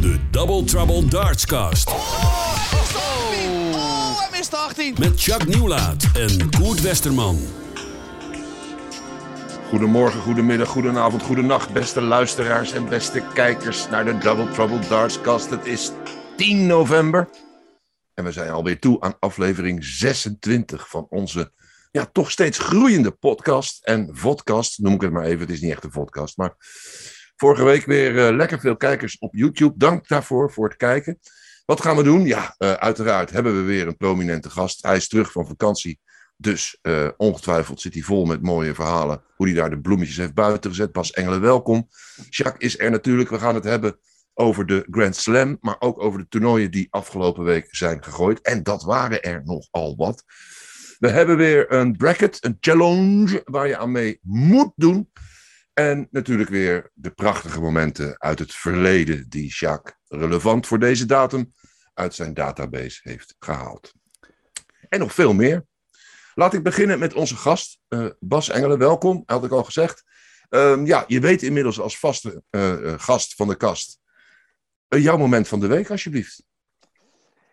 De Double Trouble Dartscast. Oh, hij mist de 18. Met Chuck Nieuwlaat en Koert Westerman. Goedemorgen, goedemiddag, goedenavond, goedenacht, beste luisteraars en beste kijkers naar de Double Trouble Dartscast. Het is 10 november en we zijn alweer toe aan aflevering 26 van onze ja, toch steeds groeiende podcast en vodcast, noem ik het maar even. Het is niet echt een podcast, maar vorige week weer eh, lekker veel kijkers op YouTube. Dank daarvoor, voor het kijken. Wat gaan we doen? Ja, uh, uiteraard hebben we weer een prominente gast. Hij is terug van vakantie. Dus uh, ongetwijfeld zit hij vol met mooie verhalen. Hoe hij daar de bloemetjes heeft buiten gezet. Bas Engelen, welkom. Jacques is er natuurlijk. We gaan het hebben over de Grand Slam. Maar ook over de toernooien die afgelopen week zijn gegooid. En dat waren er nogal wat. We hebben weer een bracket, een challenge. Waar je aan mee moet doen. En natuurlijk weer de prachtige momenten uit het verleden. Die Jacques relevant voor deze datum uit zijn database heeft gehaald. En nog veel meer. Laat ik beginnen met onze gast, uh, Bas Engelen. Welkom, had ik al gezegd. Um, ja, je weet inmiddels als vaste uh, uh, gast van de kast. jouw moment van de week, alsjeblieft.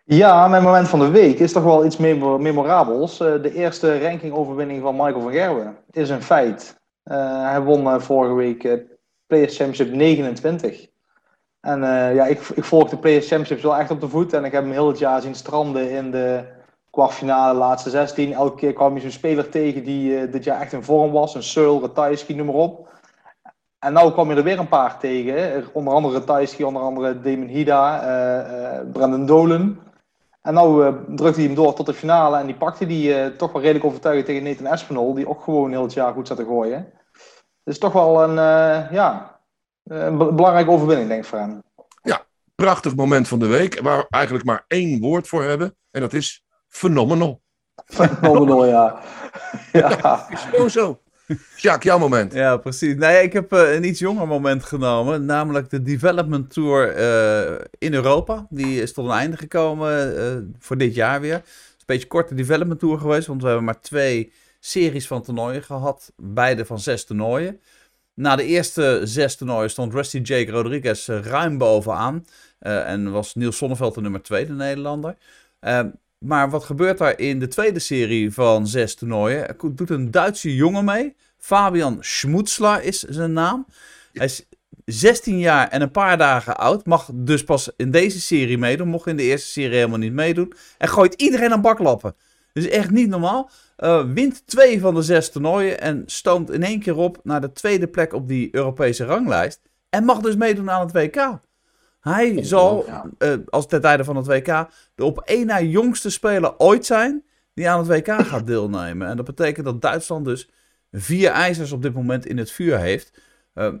Ja, mijn moment van de week is toch wel iets memorabels. de eerste rankingoverwinning van Michael van Gerwen is een feit. Hij won vorige week Players Championship 29. En ja, ik, ik volg de Players Championships wel echt op de voet. En ik heb hem heel het jaar zien stranden in de kwartfinale, laatste 16. Elke keer kwam je zo'n speler tegen die dit jaar echt in vorm was. Een Seul, Ratajski, noem maar op. En nu kwam je er weer een paar tegen. Onder andere Ratajski, onder andere Damon Hida, uh, uh, Brandon Dolan. En nu drukte hij hem door tot de finale. En die pakte die toch wel redelijk overtuigend tegen Nathan Espinol. Die ook gewoon heel het jaar goed zat te gooien. Dus toch wel een, ja, een belangrijke overwinning, denk ik, voor hem. Ja, prachtig moment van de week. Waar we eigenlijk maar één woord voor hebben. En dat is phenomenal. Phenomenal, ja. ja. Is zo. Jacques, jouw moment. Ja, precies. Nee, ik heb uh, een iets jonger moment genomen, namelijk de Development Tour uh, in Europa. Die is tot een einde gekomen uh, voor dit jaar weer. Het is een beetje korte Development Tour geweest, want we hebben maar twee series van toernooien gehad. Beide van zes toernooien. Na de eerste zes toernooien stond Rusty Jake Rodriguez ruim bovenaan. en was Niels Sonneveld de nummer twee, de Nederlander. Maar wat gebeurt daar in de tweede serie van zes toernooien? Er doet een Duitse jongen mee. Fabian Schmutzler is zijn naam. Hij is 16 jaar en een paar dagen oud. Mag dus pas in deze serie meedoen. Mocht in de eerste serie helemaal niet meedoen. En gooit iedereen aan baklappen. Dus echt niet normaal. Uh, wint twee van de zes toernooien. En stoomt in één keer op naar de tweede plek op die Europese ranglijst. En mag dus meedoen aan het WK. Hij zal, ja. uh, als ten tijde van het WK, de op één na jongste speler ooit zijn die aan het WK gaat deelnemen. En dat betekent dat Duitsland dus vier ijzers op dit moment in het vuur heeft. Uh,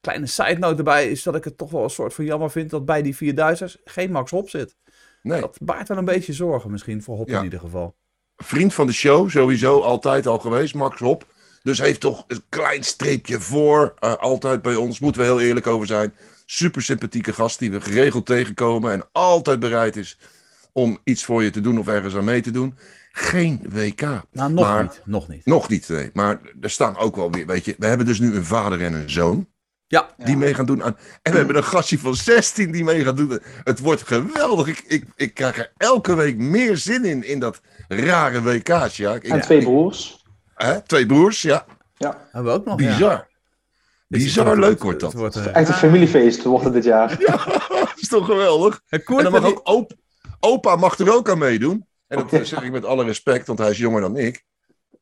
kleine side note erbij is dat ik het toch wel een soort van jammer vind dat bij die vier Duitsers geen Max Hop zit. Nee. Dat baart wel een beetje zorgen misschien voor Hop ja. in ieder geval. Vriend van de show, sowieso altijd al geweest, Max Hop. Dus heeft toch een klein streepje voor, uh, altijd bij ons, moeten we heel eerlijk over zijn super sympathieke gast die we geregeld tegenkomen en altijd bereid is om iets voor je te doen of ergens aan mee te doen. Geen WK. Nou, nog maar, niet. Nog niet. Nog niet, nee. Maar er staan ook wel weer, weet je, we hebben dus nu een vader en een zoon. Ja. Die mee gaan doen aan. En we hebben een gastje van 16 die mee gaat doen. Het wordt geweldig. Ik, ik, ik krijg er elke week meer zin in, in dat rare WK. Ja. Ik, en twee broers. Hè? Twee broers, ja. Ja. Hebben we ook nog. Bizar. Ja. Bizar leuk wordt dat. Het wordt, uh, Echt een familiefeest wordt het dit jaar. ja, dat is toch geweldig. En, en dan mag ook op, opa mag er ook aan meedoen. En dat okay. zeg ik met alle respect, want hij is jonger dan ik.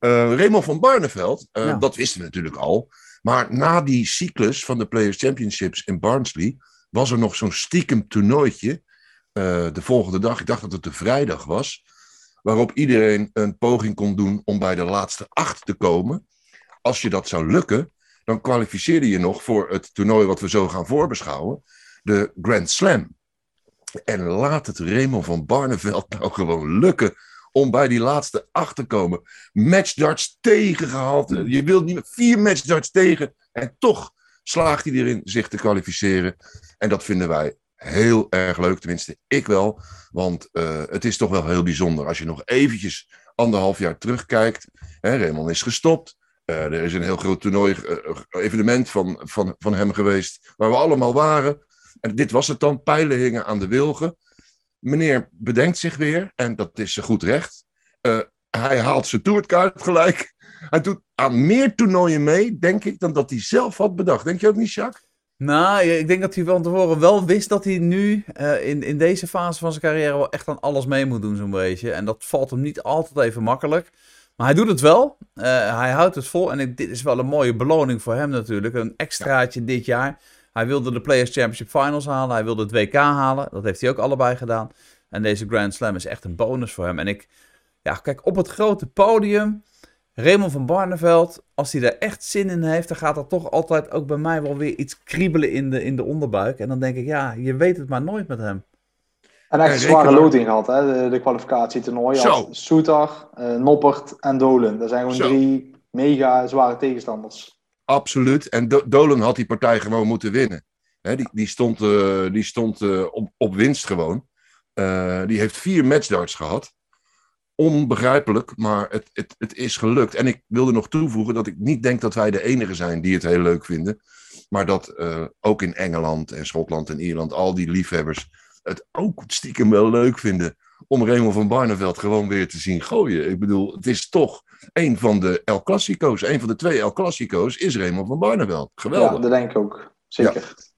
Uh, Raymond van Barneveld, uh, ja. dat wisten we natuurlijk al. Maar na die cyclus van de Players Championships in Barnsley... was er nog zo'n stiekem toernooitje. Uh, de volgende dag, ik dacht dat het de vrijdag was... waarop iedereen een poging kon doen om bij de laatste acht te komen. Als je dat zou lukken, dan kwalificeerde je nog voor het toernooi wat we zo gaan voorbeschouwen, de Grand Slam. En laat het Raymond van Barneveld nou gewoon lukken om bij die laatste acht te komen. Matchdarts tegengehaald. Je wilt niet meer vier matchdarts tegen. En toch slaagt hij erin zich te kwalificeren. En dat vinden wij heel erg leuk. Tenminste, ik wel. Want uh, het is toch wel heel bijzonder. Als je nog eventjes anderhalf jaar terugkijkt. Hè, Raymond is gestopt. Uh, er is een heel groot toernooi, uh, evenement van, van, van hem geweest, waar we allemaal waren. En dit was het dan, pijlen hingen aan de wilgen. Meneer bedenkt zich weer, en dat is zijn goed recht. Hij haalt zijn toerkaart gelijk. Hij doet aan meer toernooien mee, denk ik, dan dat hij zelf had bedacht. Denk je ook niet, Jacques? Nou, ik denk dat hij van tevoren wel wist dat hij nu in, in deze fase van zijn carrière wel echt aan alles mee moet doen, zo'n beetje. En dat valt hem niet altijd even makkelijk. Maar hij doet het wel. Uh, hij houdt het vol. En dit is wel een mooie beloning voor hem natuurlijk. Een extraatje dit jaar. Hij wilde de Players Championship Finals halen. Hij wilde het WK halen. Dat heeft hij ook allebei gedaan. En deze Grand Slam is echt een bonus voor hem. En ik, ja, kijk, op het grote podium. Raymond van Barneveld, als hij er echt zin in heeft, dan gaat er toch altijd ook bij mij wel weer iets kriebelen in de, in de onderbuik. En dan denk ik, ja, je weet het maar nooit met hem. En echt een zware loting gehad, hè? De, de kwalificatietoernooi. Als Soetar, uh, Noppert en Dolen. Dat zijn gewoon Zo. drie mega zware tegenstanders. Absoluut. En Do Dolen had die partij gewoon moeten winnen. Hè, die, die stond, uh, die stond uh, op, op winst gewoon. die heeft vier matchdarts gehad onbegrijpelijk, maar het, het, het is gelukt. En ik wilde nog toevoegen dat ik niet denk dat wij de enige zijn die het heel leuk vinden. Maar dat ook in Engeland en Schotland en Ierland al die liefhebbers het ook stiekem wel leuk vinden om Raymond van Barneveld gewoon weer te zien gooien. Ik bedoel, het is toch een van de El Clasico's, een van de twee El Clasico's is Raymond van Barneveld. Geweldig. Ja, dat denk ik ook. Zeker. Ja.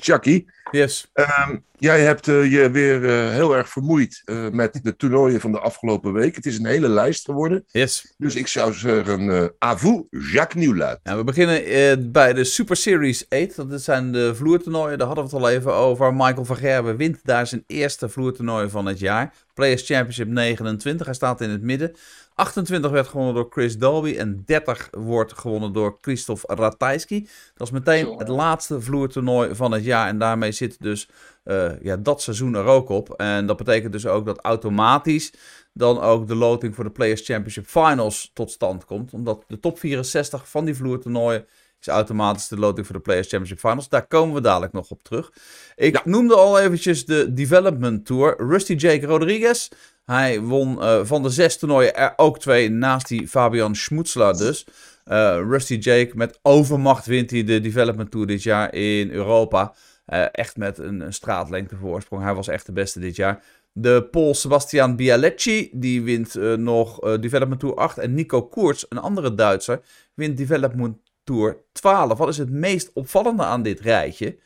Chucky, Yes. Um, jij hebt uh, je weer uh, heel erg vermoeid uh, met de toernooien van de afgelopen week. Het is een hele lijst geworden. Yes. Dus ik zou zeggen, à vous, Jacques Nieuwlaat. Ja, we beginnen bij de Super Series 8. Dat zijn de vloertoernooien, daar hadden we het al even over. Michael van Gerwen wint daar zijn eerste vloertoernooi van het jaar. Players Championship 29, hij staat in het midden. 28 werd gewonnen door Chris Dolby en 30 wordt gewonnen door Christoph Ratajski. Dat is meteen het laatste vloertoernooi van het jaar en daarmee zit dus uh, ja, dat seizoen er ook op. En dat betekent dus ook dat automatisch dan ook de loting voor de Players Championship Finals tot stand komt. Omdat de top 64 van die vloertoernooien is automatisch de loting voor de Players Championship Finals. Daar komen we dadelijk nog op terug. Ik ja. noemde al eventjes de Development Tour. Rusty Jake Rodriguez. Hij won uh, van de zes toernooien er ook twee, naast die Fabian Schmutzler dus. Uh, Rusty Jake met overmacht wint hij de Development Tour dit jaar in Europa. Uh, echt met een, een, straatlengte voorsprong. Hij was echt de beste dit jaar. De Pool Sebastian Bialecki, die wint nog Development Tour 8. En Nico Koerts, een andere Duitser, wint Development Tour 12. Wat is het meest opvallende aan dit rijtje?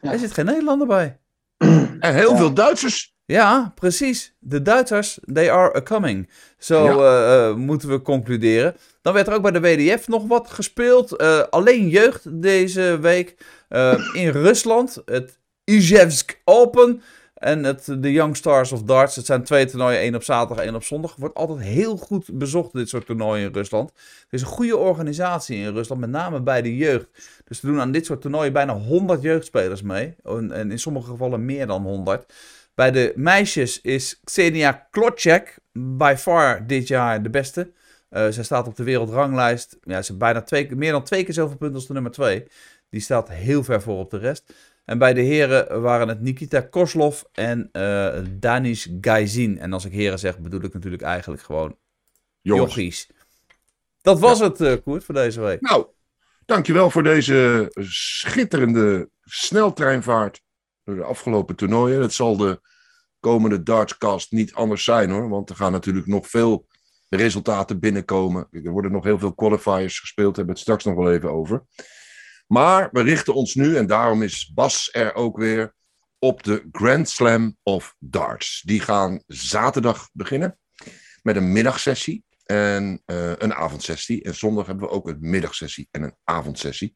Ja. Er zit geen Nederlander bij. En heel ja. veel Duitsers. Ja, precies. De Duitsers, they are a coming. Zo ja. uh, moeten we concluderen. Dan werd er ook bij de WDF nog wat gespeeld. Uh, alleen jeugd deze week. Uh, in Rusland, het Izhevsk Open. En het, de Young Stars of Darts. Het zijn twee toernooien, één op zaterdag, één op zondag. Wordt altijd heel goed bezocht, dit soort toernooien in Rusland. Er is een goede organisatie in Rusland, met name bij de jeugd. Dus er doen aan dit soort toernooien bijna 100 jeugdspelers mee. En, en in sommige gevallen meer dan 100. Bij de meisjes is Xenia Klotchek by far dit jaar de beste. Uh, zij staat op de wereldranglijst. Ja, ze bijna twee, meer dan twee keer zoveel punten als de nummer 2. Die staat heel ver voor op de rest. En bij de heren waren het Nikita Koslov en uh, Danish Gaizin. En als ik heren zeg, bedoel ik natuurlijk eigenlijk gewoon Jongens. jochies. Dat was ja. het, uh, Koert, voor deze week. Nou, dankjewel voor deze schitterende sneltreinvaart door de afgelopen toernooien. Het zal de komende dartscast niet anders zijn hoor. Want er gaan natuurlijk nog veel resultaten binnenkomen. Er worden nog heel veel qualifiers gespeeld, daar hebben we het straks nog wel even over. Maar we richten ons nu, en daarom is Bas er ook weer, op de Grand Slam of Darts. Die gaan zaterdag beginnen met een middagsessie en uh, een avondsessie. En zondag hebben we ook een middagsessie en een avondsessie.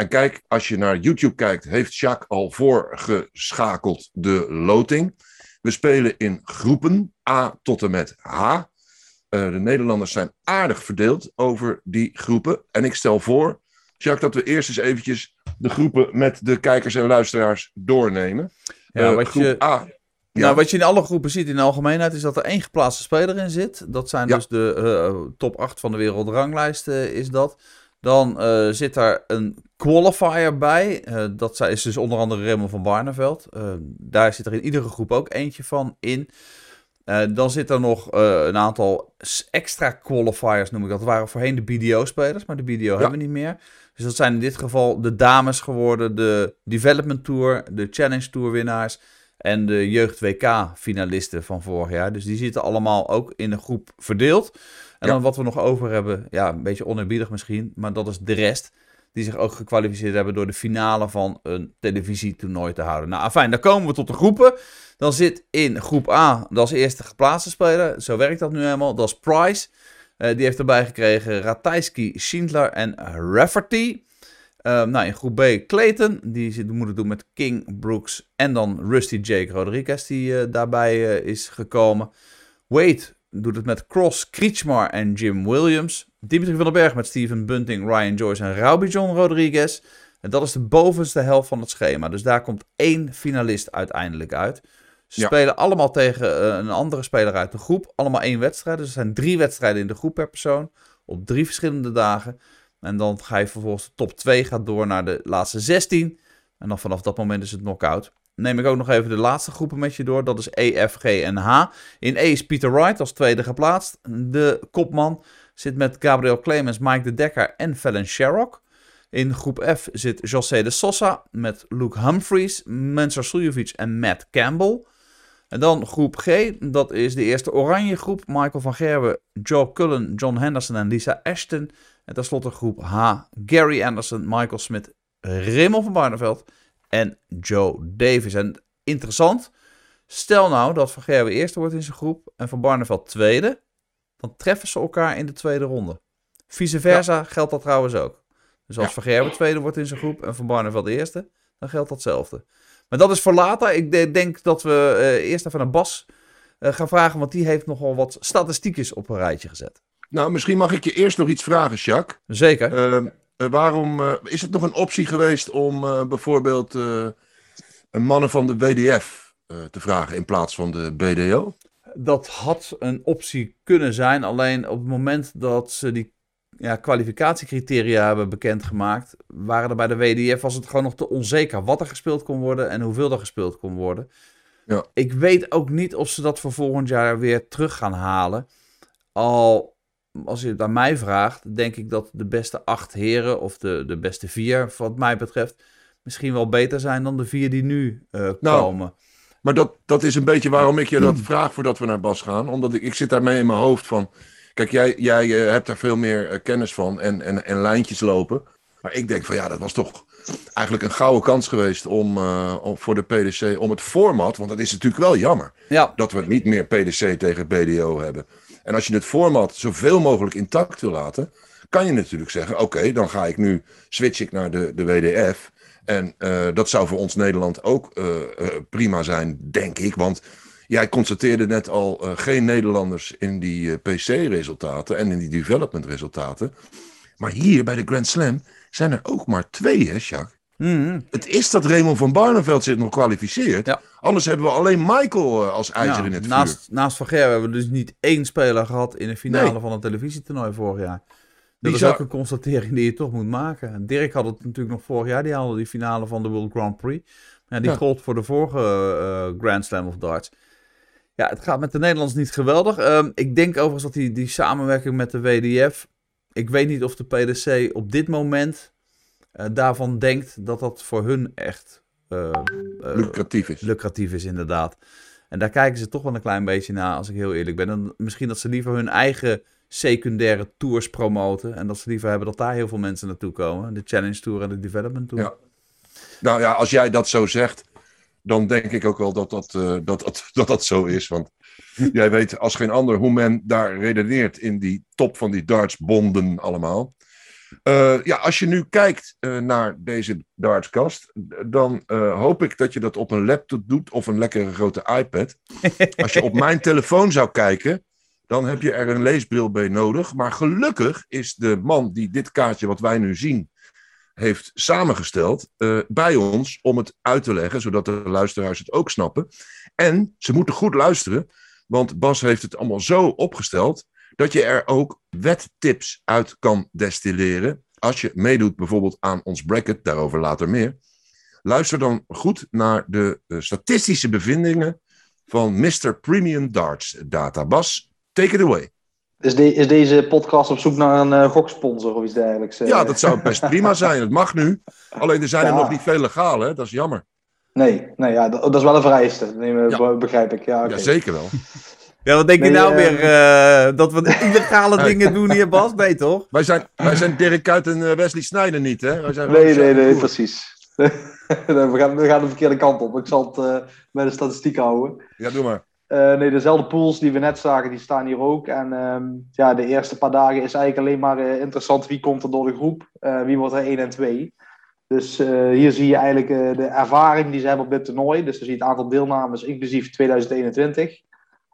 En kijk, als je naar YouTube kijkt, heeft Jacques al voorgeschakeld de loting. We spelen in groepen A tot en met H. Uh, de Nederlanders zijn aardig verdeeld over die groepen. En ik stel voor, Jacques, dat we eerst eens eventjes de groepen met de kijkers en luisteraars doornemen. Ja, uh, wat je... A. Ja. Nou, wat je in alle groepen ziet in de algemeenheid is dat er één geplaatste speler in zit. Dat zijn ja. dus de uh, top 8 van de wereldranglijst, uh, is dat. Dan uh, zit daar een qualifier bij. Uh, dat is dus onder andere Raymond van Barneveld. Uh, daar zit er in iedere groep ook eentje van in. Dan zit er nog een aantal extra qualifiers, noem ik dat. Dat waren voorheen de BDO-spelers, maar de BDO ja. hebben we niet meer. Dus dat zijn in dit geval de dames geworden, de Development Tour, de Challenge Tour winnaars en de Jeugd WK-finalisten van vorig jaar. Dus die zitten allemaal ook in een groep verdeeld. En dan wat we nog over hebben, ja, een beetje oneerbiedig misschien, maar dat is de rest. Die zich ook gekwalificeerd hebben door de finale van een televisietoernooi te houden. Nou, fijn, dan komen we tot de groepen. Dan zit in groep A, dat is eerste geplaatste speler. Zo werkt dat nu helemaal. Dat is Price. Uh, die heeft erbij gekregen Ratajski, Schindler en Rafferty. Uh, nou, in groep B Clayton. Die moet het doen met King, Brooks en dan Rusty Jake Rodriguez die uh, daarbij is gekomen. Wade doet het met Cross, Kretschmar en Jim Williams. Dimitri van den Berg met Steven Bunting, Ryan Joyce en Rauby John Rodriguez. En dat is de bovenste helft van het schema. Dus daar komt één finalist uiteindelijk uit. Ze spelen allemaal tegen uh, een andere speler uit de groep. Allemaal één wedstrijd. Dus er zijn drie wedstrijden in de groep per persoon. Op drie verschillende dagen. En dan ga je vervolgens de top 2 gaat door naar de laatste 16. En dan vanaf dat moment is het knockout. Neem ik ook nog even de laatste groepen met je door. Dat is E, F, G en H. In E is Peter Wright als tweede geplaatst. De kopman zit met Gabriel Clemens, Mike de Dekker en Fallon Sherrock. In groep F zit José de Sosa met Luke Humphries, Mensur Suljovic en Matt Campbell. En dan groep G, dat is de eerste oranje groep. Michael van Gerwen, Joe Cullen, John Henderson en Lisa Ashton. En tenslotte groep H, Gary Anderson, Michael Smith, Raymond van Barneveld en Joe Davis. En interessant, stel nou dat Van Gerwen eerste wordt in zijn groep en Van Barneveld tweede. Dan treffen ze elkaar in de tweede ronde. Vice versa geldt dat trouwens ook. Dus als ja. Van Gerwen tweede wordt in zijn groep en Van Barneveld eerste, dan geldt datzelfde. Maar dat is voor later. Ik denk dat we uh, eerst even naar Bas uh, gaan vragen, want die heeft nogal wat statistiekjes op een rijtje gezet. Nou, misschien mag ik je eerst nog iets vragen, Jacques. Zeker. Uh, waarom is het nog een optie geweest om bijvoorbeeld een mannen van de WDF te vragen in plaats van de BDO? Dat had een optie kunnen zijn, alleen op het moment dat ze die ja, kwalificatiecriteria hebben bekendgemaakt, waren er bij de WDF was het gewoon nog te onzeker wat er gespeeld kon worden en hoeveel er gespeeld kon worden. Ja. Ik weet ook niet of ze dat voor volgend jaar weer terug gaan halen. Al, als je het aan mij vraagt, denk ik dat de beste acht heren, of de, de beste vier, wat mij betreft, misschien wel beter zijn dan de vier die nu uh, nou, komen. Maar dat, dat is een beetje waarom ik je dat vraag voordat we naar Bas gaan. Omdat ik, ik zit daarmee in mijn hoofd van Kijk, jij, jij uh, hebt daar veel meer uh, kennis van en, en, en lijntjes lopen. Maar ik denk van ja, dat was toch eigenlijk een gouden kans geweest om, uh, om voor de PDC, om het format, want dat is natuurlijk wel jammer, ja. dat we niet meer PDC tegen BDO hebben. En als je het format zoveel mogelijk intact wil laten, kan je natuurlijk zeggen, oké, dan ga ik nu, switch ik naar de, de WDF. En uh, dat zou voor ons Nederland ook uh, prima zijn, denk ik, want Jij constateerde net al geen Nederlanders in die PC-resultaten en in die development-resultaten. Maar hier bij de Grand Slam zijn er ook maar twee, hè, Jacques? Mm. Het is dat Raymond van Barneveld zich nog kwalificeert. Ja. Anders hebben we alleen Michael uh, als ijzer ja, in het naast, vuur. Naast Van Gerwen hebben we dus niet één speler gehad in de finale Nee. van een televisietoernooi vorig jaar. Dat Bizar. is ook een constatering die je toch moet maken. Dirk had het natuurlijk nog vorig jaar. Die haalde die finale van de World Grand Prix. Ja, die Ja. gold voor de vorige eh, Grand Slam of Darts. Ja, het gaat met de Nederlanders niet geweldig. Ehm, ik denk overigens dat die, die samenwerking met de WDF... Ik weet niet of de PDC op dit moment eh, daarvan denkt dat dat voor hun echt eh, eh, Lucratief is. lucratief is, inderdaad. En daar kijken ze toch wel een klein beetje naar, als ik heel eerlijk ben. En misschien dat ze liever hun eigen secundaire tours promoten. En dat ze liever hebben dat daar heel veel mensen naartoe komen. De Challenge Tour en de Development Tour. Ja. Nou ja, als jij dat zo zegt, dan denk ik ook wel dat dat, dat, dat, dat, dat zo is. Want jij weet als geen ander hoe men daar redeneert in die top van die dartsbonden allemaal. Eh, ja, als je nu kijkt eh, naar deze dartskast, dan eh, hoop ik dat je dat op een laptop doet of een lekkere grote iPad. Als je op mijn telefoon zou kijken, dan heb je er een leesbril bij nodig. Maar gelukkig is de man die dit kaartje wat wij nu zien heeft samengesteld bij ons om het uit te leggen, zodat de luisteraars het ook snappen. En ze moeten goed luisteren, want Bas heeft het allemaal zo opgesteld dat je er ook wettips uit kan destilleren. Als je meedoet bijvoorbeeld aan ons bracket, daarover later meer. Luister dan goed naar de eh, statistische bevindingen van Mr. Premium Darts Data. Bas, take it away. Is, de, is deze podcast op zoek naar een uh, goksponsor of iets dergelijks? Uh? Ja, dat zou best prima zijn. Het mag nu. Alleen er zijn er nog niet veel legaal, hè? Dat is jammer. Nee, nee ja, dat, dat is wel een vereiste. Be- begrijp ik. Ja. Ja, zeker wel. Ja, wat denk je nou eh, weer? eh, dat we illegale dingen doen hier, Bas? Nee, toch? Wij zijn, wij zijn Dirk Kuyt en eh, Wesley Sneijder niet, hè? Wij zijn Nee, nee, nee, precies. We, gaan, we gaan de verkeerde kant op. Ik zal het eh, bij de statistiek houden. Ja, doe maar. Eh, nee, dezelfde pools die we net zagen, die staan hier ook. En ehm, ja, de eerste paar dagen is eigenlijk alleen maar interessant wie komt er door de groep. eh, wie wordt er 1 en 2. Dus eh, hier zie je eigenlijk de ervaring die ze hebben op dit toernooi. Dus dan zie je het aantal deelnames, inclusief 2021.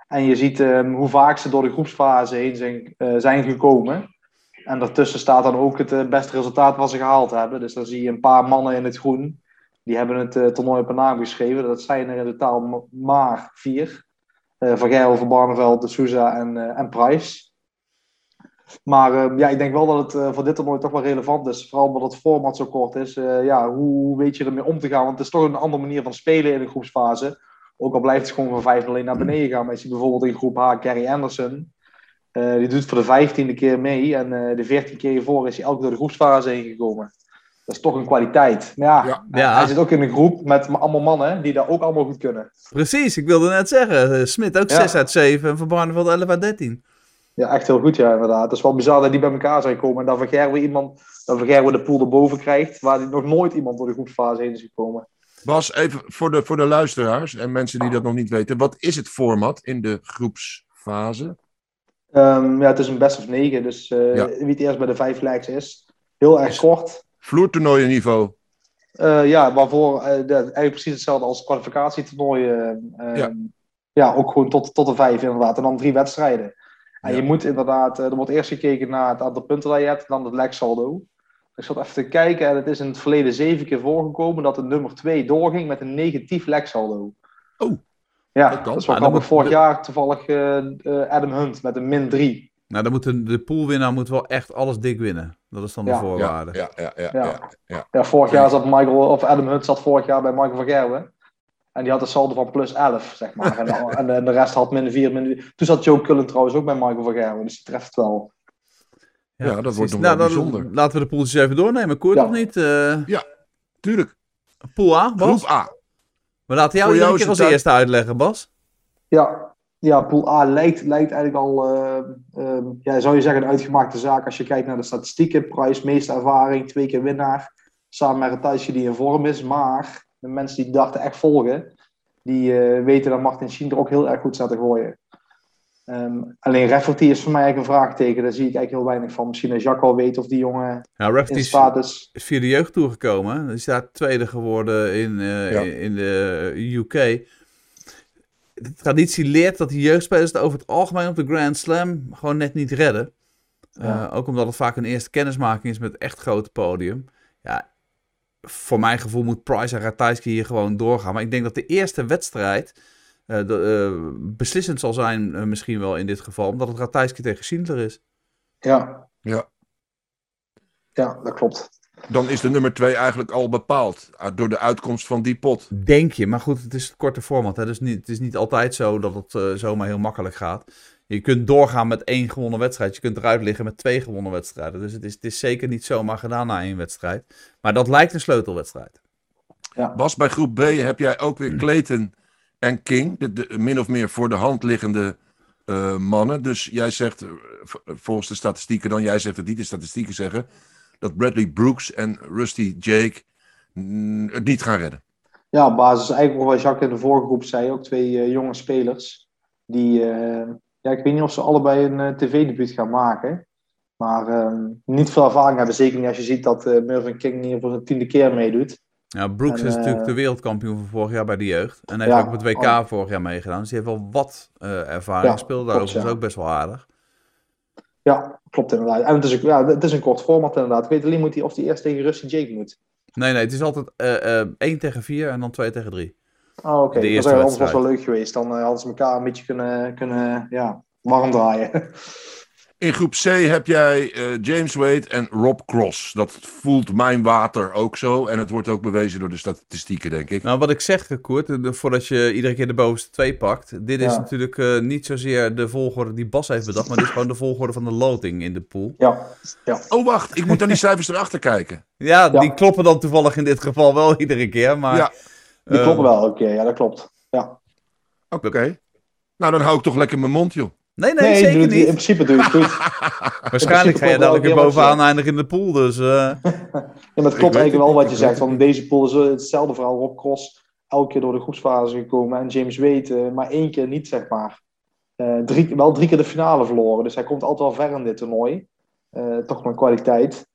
En je ziet ehm, hoe vaak ze door de groepsfase heen zijn, eh, zijn gekomen. En daartussen staat dan ook het eh, beste resultaat wat ze gehaald hebben. Dus dan zie je een paar mannen in het groen. Die hebben het eh, toernooi op een naam geschreven. Dat zijn er in totaal ma- maar vier. Van Gerel, Van Barneveld, De Souza en, en Price. Maar eh, ja, ik denk wel dat het voor dit toernooi toch wel relevant is. Vooral omdat het format zo kort is. Ja, hoe, hoe weet je ermee om te gaan? Want het is toch een andere manier van spelen in de groepsfase. Ook al blijft het gewoon van 5-0 naar beneden gaan. Maar je ziet bijvoorbeeld in groep H Gary Anderson. Eh, die doet voor de vijftiende keer mee. En eh, de veertien keer hiervoor is hij elke door de groepsfase heen gekomen. Dat is toch een kwaliteit. Maar ja, Ja. Ja. hij zit ook in een groep met allemaal mannen die dat ook allemaal goed kunnen. Precies, ik wilde net zeggen. eh, Smit ook Ja. 6 uit 7 en Van Barneveld 11 uit 13. Ja, echt heel goed, ja, inderdaad. Het is wel bizar dat die bij elkaar zijn gekomen. En dat Van Gerwen iemand, dat Van Gerwen de pool erboven krijgt, waar nog nooit iemand door de groepsfase heen is gekomen. Bas, even voor de, voor de luisteraars en mensen die dat nog niet weten. Wat is het format in de groepsfase? Ehm, ja, het is een best of negen, dus eh, Ja. wie het eerst bij de vijf legs is. Heel erg kort. Vloertoernooienniveau. Eh, ja, waarvoor de- eigenlijk precies hetzelfde als kwalificatietoernooien. eh, Ja. ehm, ja, ook gewoon tot, tot de vijf inderdaad. En dan drie wedstrijden. En Ja. je moet inderdaad, er wordt eerst gekeken naar het aantal punten dat je hebt, dan het legsaldo. Ik zat even te kijken en het is in het verleden zeven keer voorgekomen dat de nummer twee doorging met een negatief legsaldo. Oh, Ja, dat dat, is wel Ah, grappig. Vorig jaar toevallig eh, eh, Adam Hunt met een min drie. Nou, dan moet de, de poolwinnaar moet wel echt alles dik winnen. Dat is dan de Ja. voorwaarde. ja, ja, ja, Ja. ja, ja. Ja, vorig jaar zat Michael, of Adam Hunt zat vorig jaar bij Michael van Gerwen. En die had een saldo van plus 11, zeg maar. En, de rest had min 4, min Toen zat Joe Cullen trouwens ook bij Michael van Gerwen, dus die treft het wel. Ja, dat precies. wordt nog nou, wel dan bijzonder. Laten we de poeltjes even doornemen. Koert Ja. of niet? Eh Tuurlijk. pool A, Bas? Groep A. We laten jou jou keer als eerste uitleggen, Bas. Ja, ja Pool A lijkt, lijkt eigenlijk al, eh, eh, ja, zou je zeggen, een uitgemaakte zaak als je kijkt naar de statistieken. Price, meeste ervaring, twee keer winnaar. Samen met Matthijsje die in vorm is. Maar de mensen die dachten echt volgen, die eh, weten dat Martin Schien er ook heel erg goed staat te gooien. Ehm, alleen Rafferty is voor mij eigenlijk een vraagteken. Daar zie ik eigenlijk heel weinig van. Misschien dat Jacques al weet of die jongen Nou, Rafferty in is, staat is. is via de jeugd toegekomen. Hij is daar tweede geworden in, eh, Ja. in de UK. De traditie leert dat die jeugdspelers het over het algemeen op de Grand Slam gewoon net niet redden. Ja. Eh, ook omdat het vaak een eerste kennismaking is met het echt grote podium. Ja, voor mijn gevoel moet Price en Ratajski hier gewoon doorgaan. Maar ik denk dat de eerste wedstrijd de, eh, beslissend zal zijn eh, misschien wel in dit geval. Omdat het Ratajski tegen Schindler is. Ja. Ja. Ja, dat klopt. Dan is de nummer 2 eigenlijk al bepaald uh, door de uitkomst van die pot. Denk je, maar goed, het is het korte format. Hè? Dus niet, het is niet altijd zo dat het eh, zomaar heel makkelijk gaat. Je kunt doorgaan met één gewonnen wedstrijd. Je kunt eruit liggen met twee gewonnen wedstrijden. Dus het is, het is zeker niet zomaar gedaan na één wedstrijd. Maar dat lijkt een sleutelwedstrijd. Bas, bij groep B heb jij ook weer Clayton en King. De, min of meer voor de hand liggende uh, mannen. Dus jij zegt, uh, volgens de statistieken dan, jij zegt het niet, de statistieken zeggen... dat Bradley Brooks en Rusty Jake mm, het niet gaan redden. Ja, op basis eigenlijk wat Jacques in de vorige groep zei. Ook twee jonge spelers. Die, ja, ik weet niet of ze allebei een tv-debuut gaan maken. Maar ehm, niet veel ervaring hebben. Zeker niet als je ziet dat Mervyn King hier voor zijn tiende keer meedoet. Ja, Brooks en, is natuurlijk de wereldkampioen van vorig jaar bij de jeugd. En heeft ja, ook op het WK oh. vorig jaar meegedaan. Dus die heeft wel wat uh, ervaring. Ja, Speelde daar overigens ook best wel aardig. Ja, klopt inderdaad. En het is, een, ja, het is een kort format inderdaad. Ik weet alleen niet of hij eerst tegen Rusty Jake moet. Nee, nee, het is altijd uh, uh, 1 tegen 4 en dan 2 tegen 3. Oh, oké. Okay. Dat was wel leuk geweest. Dan uh, hadden ze elkaar een beetje kunnen, kunnen ja, warm draaien. In groep C heb jij eh, James Wade en Rob Cross. Dat voelt mijn water ook zo. En het wordt ook bewezen door de statistieken, denk ik. Nou, wat ik zeg, Koert, eh, voordat je iedere keer de bovenste twee pakt. Dit is Ja. natuurlijk eh, niet zozeer de volgorde die Bas heeft bedacht, maar dit is gewoon de volgorde van de loting in de pool. Ja, ja. Oh, wacht. Ik moet aan die cijfers erachter kijken. Ja, Ja. die kloppen dan toevallig in dit geval wel iedere keer, maar... Ja. die kloppen wel elke keer. Ja, dat klopt. Ja. Oké. Nou, dan hou ik toch lekker mijn mond, joh. Nee, nee, Nee, zeker het- in niet. principe doe je het goed. Waarschijnlijk ga je dadelijk weer elke keer wat bovenaan eindigen in de pool, dus... eh, Ja, maar het klopt eigenlijk wel niet, wat je zegt. Want deze pool is wel hetzelfde verhaal. Rob Cross elke keer door de groepsfase gekomen. En James Wade eh, maar één keer niet, zeg maar. Eh, drie, wel drie keer de finale verloren. Dus hij komt altijd wel ver in dit toernooi. Eh, toch met kwaliteit.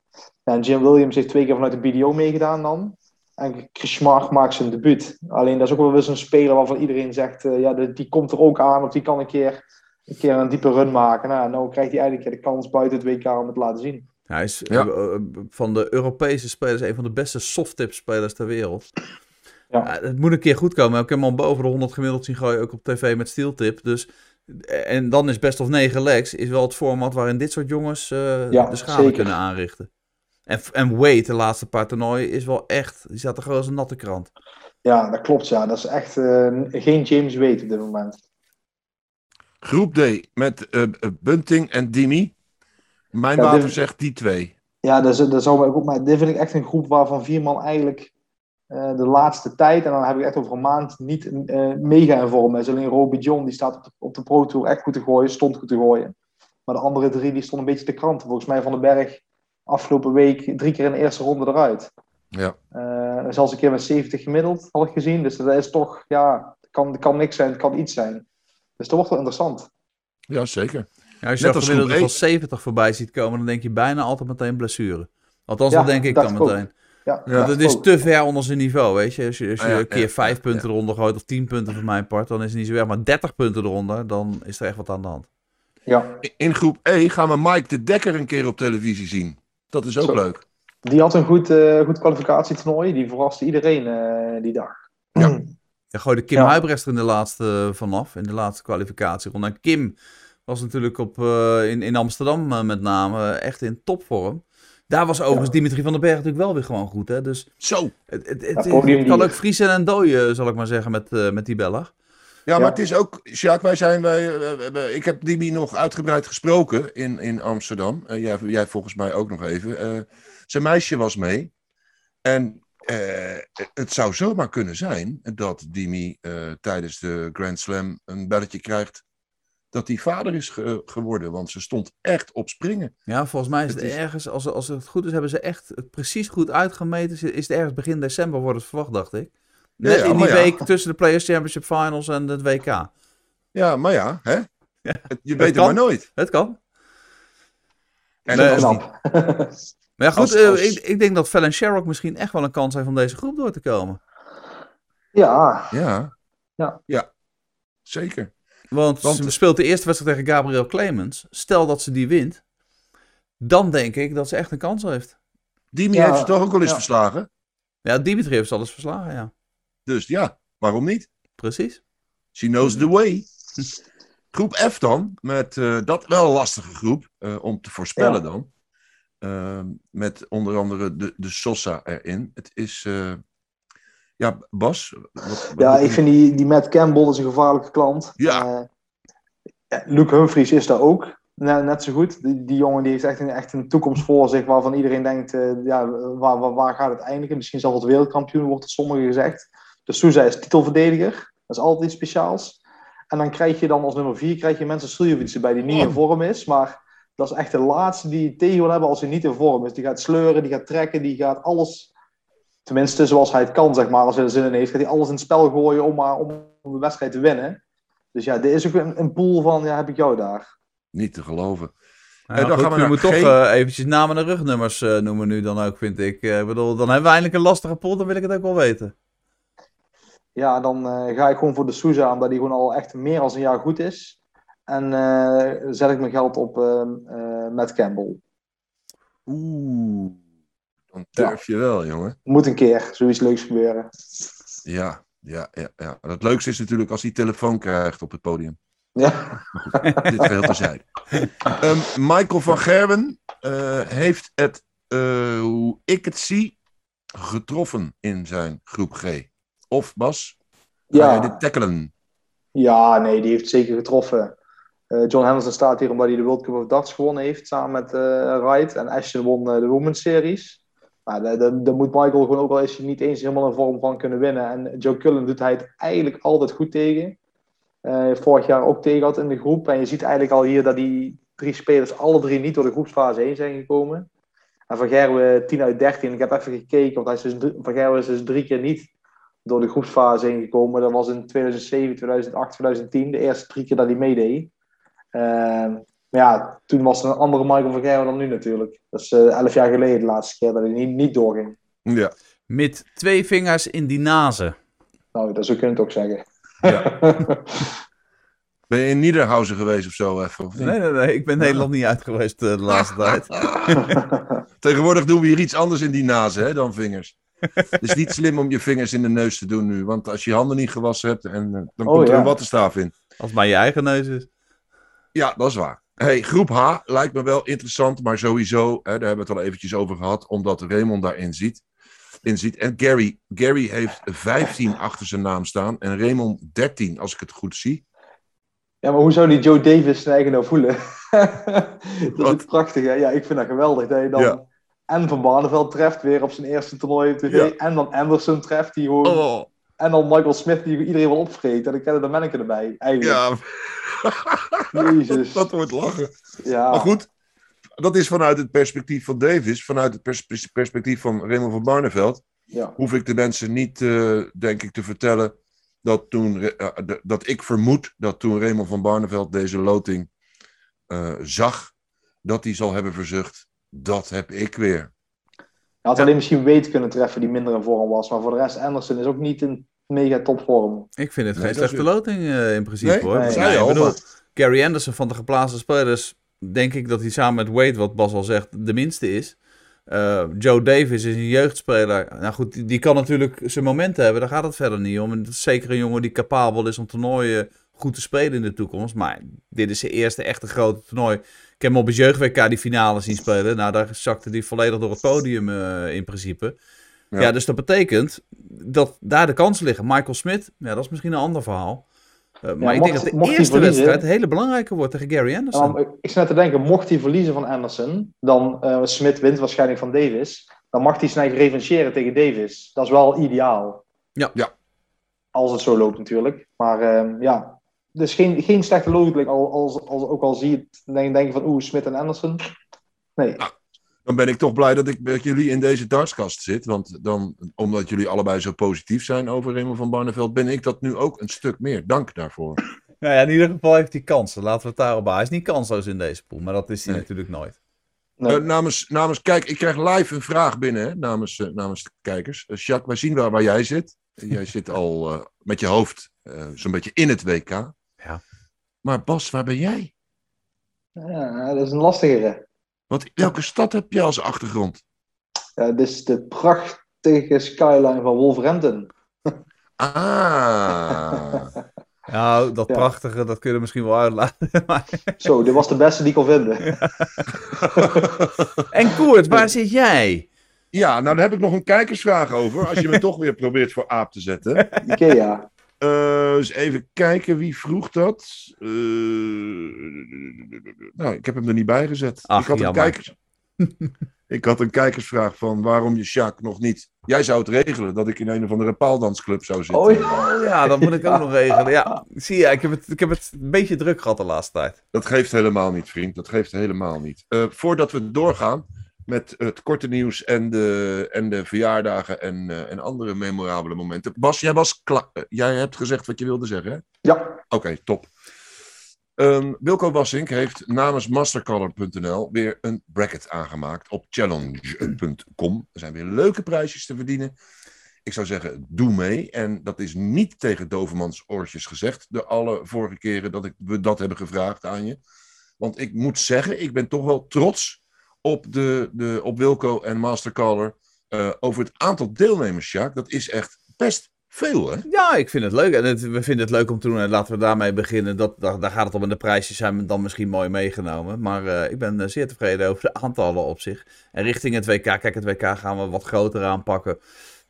En Jim Williams heeft twee keer vanuit de BDO meegedaan dan. En Chris Schmark maakt zijn debuut. Alleen dat is ook wel weer zo'n speler waarvan iedereen zegt... eh, ja, die, die komt er ook aan. Of die kan een keer een, keer een diepe run maken. Nou, nou krijgt hij eigenlijk de kans buiten het WK om het te laten zien. Hij is Ja. eh, van de Europese spelers een van de beste softtip spelers ter wereld. Ja. Het moet een keer goed komen. Ik heb hem al boven de 100 gemiddeld zien gooien, ook op tv met steeltip. Dus, eh, en dan is best of 9 legs is wel het format waarin dit soort jongens eh, Ja, de schade zeker. kunnen aanrichten. En, en Wade, de laatste paar toernooien, is wel echt, die staat er gewoon als een natte krant. Ja, dat klopt. Ja. Dat is echt geen James Wade op dit moment. Groep D met eh, eh, Bunting en Dimi. Mijn Ja, water zegt die twee. Ja, dat, is, dat zou mij ook... Maar dit vind ik echt een groep waarvan vier man eigenlijk eh, de laatste tijd... En dan heb ik echt over een maand niet eh, mega in vorm is. Alleen Roby John, die staat op de, op de Pro Tour echt goed te gooien. Stond goed te gooien. Maar de andere drie, die stonden een beetje te kranten. Volgens mij Van den Berg afgelopen week drie keer in de eerste ronde eruit. Ja. Zelfs een keer met 70 gemiddeld, had ik gezien. Dus dat is toch, ja, kan, het kan niks zijn, het kan iets zijn. Dus dat wordt wel interessant. Ja, zeker. Ja, als je Net dat als gemiddelde groep van 70 voorbij ziet komen, dan denk je bijna altijd meteen blessure. Althans, Ja, dat denk ik dan meteen. Ja, Ja. Het is te ver onder zijn niveau, weet je. Als je, als je Ja, een keer ja, 5 ja, punten eronder gooit, of 10 punten van mijn part, dan is het niet zo erg. Maar 30 punten eronder, dan is er echt wat aan de hand. Ja, In groep E gaan we Mike de Dekker een keer op televisie zien. Dat is ook Zo. leuk. die had een goed, eh goed kwalificatietoernooi. Die verraste iedereen eh, die dag. Ja. Ja, gooide Kim Ja. Huibrecht er in de laatste vanaf, in de laatste kwalificatieronde. En Kim was natuurlijk op, eh, in, in Amsterdam eh, met name echt in topvorm. Daar was overigens Dimitri van den Berg natuurlijk wel weer gewoon goed. Hè? Dus Zo. het, het, het, Ja, het podiumdier. kan ook vriezen en dooien, zal ik maar zeggen, met, eh, met die Belg. Ja, maar Ja. het is ook, Sjaak, wij zijn, wij, eh, ik heb Dimi nog uitgebreid gesproken in, in Amsterdam. Eh, jij, jij volgens mij ook nog even. Eh, zijn meisje was mee. En eh, het zou zomaar kunnen zijn dat Dimi eh, tijdens de Grand Slam een belletje krijgt dat hij vader is ge- geworden. Want ze stond echt op springen. Ja, volgens mij is het, Het is- ergens, als, als het goed is, hebben ze echt het precies goed uitgemeten. Is het ergens begin december wordt het verwacht, dacht ik. Net ja, in die ja. week tussen de Players Championship Finals en het WK. Ja, maar ja, hè? Je weet het maar nooit. Het kan. En Nee, als die- Knap. Maar ja, goed, Als- eh, als- ik, ik denk dat Fallon Sherrock misschien echt wel een kans heeft om deze groep door te komen. ja, Ja. Ja. Ja, zeker. Want, Want- ze speelt de eerste wedstrijd tegen Gabriel Clemens. Stel dat ze die wint, dan denk ik dat ze echt een kans heeft. Dimi Ja, heeft ze toch ook wel eens ja. verslagen? Ja, Dimitri heeft ze alles verslagen, ja. Dus ja, waarom niet? Precies. She knows the way. Groep F dan, met eh, dat wel een lastige groep eh, om te voorspellen Ja. dan. Ehm, met onder andere de, de Sosa erin. Het is, eh, ja, Bas. Wat, wat ja, ik vind die, die Matt Campbell is een gevaarlijke klant. Ja. Eh, ja, Luke Humphries is daar ook. Net, net zo goed. Die, die jongen die heeft echt een, echt een toekomst voor zich waarvan iedereen denkt, eh, ja, waar, waar, waar gaat het eindigen? Misschien zelfs het wereldkampioen, wordt het sommigen gezegd. De Souza is titelverdediger. Dat is altijd iets speciaals. En dan krijg je dan als nummer vier krijg je mensen Suljovic erbij die niet in vorm is. Maar dat is echt de laatste die je tegen wil hebben als hij niet in vorm is. Die gaat sleuren, die gaat trekken, die gaat alles... Tenminste, zoals hij het kan, zeg maar. Als hij er zin in heeft, gaat hij alles in het spel gooien om, maar, om de wedstrijd te winnen. Dus ja, dit is ook een, een pool van, ja, heb ik jou daar. Niet te geloven. Ja, dan goed, gaan we moet toch eh, eventjes namen en rugnummers eh, noemen nu dan ook, vind ik. Eh, ik bedoel, dan hebben we eindelijk een lastige pool, dan wil ik het ook wel weten. Ja, dan eh, ga ik gewoon voor de Souza, omdat hij gewoon al echt meer dan een jaar goed is. En eh, zet ik mijn geld op eh eh, Matt Campbell. Oeh, dan durf je wel, jongen. Moet een keer zoiets leuks gebeuren. Ja, ja, ja, ja. Het leukste is natuurlijk als hij telefoon krijgt op het podium. Ja. Dit geheel terzijde. Ehm Michael van Gerwen eh, heeft het, eh, hoe ik het zie, getroffen in zijn groep G. Of Bas, ga jij Ja, dit tackelen? ja, nee, die heeft zeker getroffen. Eh, John Henderson staat hier omdat hij de World Cup of Darts gewonnen heeft samen met eh Wright. En Ashton won eh, de Women's Series. Daar, daar moet Michael gewoon ook is hij niet eens helemaal in vorm van kunnen winnen. En Joe Cullen doet hij het eigenlijk altijd goed tegen. Vorig jaar ook tegen had in de groep. En je ziet eigenlijk al hier dat die drie spelers alle drie niet door de groepsfase heen zijn gekomen. En Van Gerwen 10 uit 13. Ik heb even gekeken, want hij is dus, Van Gerwen is dus drie keer niet door de groepsfase heen gekomen. Dat was in 2007, 2008, 2010. De eerste drie keer dat hij meedeed. Ehm, maar ja, toen was er een andere Michael van Gerwen dan nu natuurlijk. Dat is eh, elf jaar geleden de laatste keer dat hij niet, niet doorging. Ja. Met twee vingers in die nazen. Nou, dat zo kun je het ook zeggen. ja. Ben je in Niederhausen geweest of zo? Even, of niet? Nee, nee, nee. Ik ben Nederland niet uit geweest eh, de laatste tijd. Tegenwoordig doen we hier iets anders in die nazen hè, dan vingers. Het is niet slim om je vingers in de neus te doen nu. Want als je je handen niet gewassen hebt, en, eh, dan Oh, komt er ja. een wattenstaaf in. Als het maar je eigen neus is. Ja, dat is waar. Hey, groep H lijkt me wel interessant, maar sowieso, hè, daar hebben we het al eventjes over gehad, omdat Raymond daarin ziet. In ziet. En Gary, Gary heeft 15 achter zijn naam staan en Raymond 13, als ik het goed zie. Ja, maar hoe zou die Joe Davis zijn eigen nou voelen? dat is prachtig, hè? Ja, ik vind dat geweldig. Dat je dan Ja. en Van Barneveld treft weer op zijn eerste toernooi op tv. Ja. En dan Anderson treft, die gewoon... Oh, En dan Michael Smith, die iedereen wil opvreten. En dan kennen de manneken erbij, eigenlijk. ja, Jezus. dat wordt lachen. Ja. Maar goed, dat is vanuit het perspectief van Davis, vanuit het pers- perspectief van Raymond van Barneveld. Ja. hoef ik de mensen niet, eh, denk ik, te vertellen dat, toen, eh, dat ik vermoed dat toen Raymond van Barneveld deze loting eh, zag, dat hij zal hebben verzucht, dat heb ik weer. Hij had alleen misschien Wade kunnen treffen die minder in vorm was. Maar voor de rest, Anderson is ook niet in mega topvorm. Ik vind het Nee, geen slechte loting eh, in principe Nee, hoor. nee, al, bedoel, maar- Gary Anderson van de geplaatste spelers, denk ik dat hij samen met Wade, wat Bas al zegt, de minste is. Eh, Joe Davis is een jeugdspeler. Nou goed, die, die kan natuurlijk zijn momenten hebben, daar gaat het verder niet om. En dat is zeker een jongen die capabel is om toernooien goed te spelen in de toekomst. Maar dit is zijn eerste echte grote toernooi. Ik heb hem op het jeugd-WK die finale zien spelen. Nou, daar zakte hij volledig door het podium eh, in principe. Ja. Ja. dus dat betekent dat daar de kansen liggen. Michael Smith, ja, dat is misschien een ander verhaal. Eh, maar ik denk dat de eerste verliezen- wedstrijd hele belangrijke wordt tegen Gary Anderson. dan, ik zit net te denken, mocht hij verliezen van Anderson, dan eh Smith wint waarschijnlijk van Davis. Dan mag hij snel revancheren tegen Davis. Dat is wel ideaal. Ja. Ja. Als het zo loopt natuurlijk. Maar ehm, ja, dus geen, geen slechte loting. Al, als, als, ook al zie je het, denk, van oeh, Smith en Anderson. Nee. Dan ben ik toch blij dat ik met jullie in deze dartskast zit. Want dan, omdat jullie allebei zo positief zijn over Raymond van Barneveld, ben ik dat nu ook een stuk meer. Dank daarvoor. Nou ja, in ieder geval heeft hij kansen. Laten we het daarop houden. Hij is niet kansloos in deze pool, maar dat is hij Nee. natuurlijk nooit. nee. Eh, namens, namens, kijk, ik krijg live een vraag binnen hè, namens, eh, namens de kijkers. Eh, Jacques, wij zien waar, waar jij zit. Jij zit al eh, met je hoofd eh, zo'n beetje in het WK. Ja. Maar Bas, waar ben jij? Ja, dat is een lastigere. Wat, welke stad heb je als achtergrond? Ja, dit is de prachtige skyline van Wolverhampton. Ah, Nou, dat Ja. prachtige, dat kun je misschien wel uitlaten. maar- Zo, dit was de beste die ik kon vinden. en Koert, waar zit jij? ja, nou daar heb ik nog een kijkersvraag over. Als je me toch weer probeert voor aap te zetten. Ikea. Eh, eens even kijken, wie vroeg dat? Eh, nou, ik heb hem er niet bij gezet. Ach, ik, had een kijkers... ik had een kijkersvraag van waarom je Sjaak nog niet... Jij zou het regelen dat ik in een of andere paaldansclub zou zitten. Oh ja. Oh ja, dat moet ik ook nog regelen. Ja, zie je, ik heb, het, ik heb het een beetje druk gehad de laatste tijd. Dat geeft helemaal niet, vriend. Dat geeft helemaal niet. Eh, voordat we doorgaan met het korte nieuws en de, en de verjaardagen en, eh, en andere memorabele momenten. Bas, jij, was eh, jij hebt gezegd wat je wilde zeggen, hè? Ja, Oké, top. Ehm, Wilco Wassink heeft namens Mastercolor.nl weer een bracket aangemaakt op challenge.com. Er zijn weer leuke prijsjes te verdienen. Ik zou zeggen, doe mee. En dat is niet tegen Dovermans oortjes gezegd, de alle vorige keren dat ik, we dat hebben gevraagd aan je. Want ik moet zeggen, ik ben toch wel trots op, de, de, op Wilco en Mastercolor eh, over het aantal deelnemers, Sjaak. Dat is echt best Veel, hè? Ja, ik vind het leuk. En we vinden het leuk om te doen. En laten we daarmee beginnen. Dat, daar, gaat het om. En de prijsjes zijn dan misschien mooi meegenomen. Maar eh, ik ben eh, zeer tevreden over de aantallen op zich. En richting het WK. Kijk, het WK gaan we wat groter aanpakken.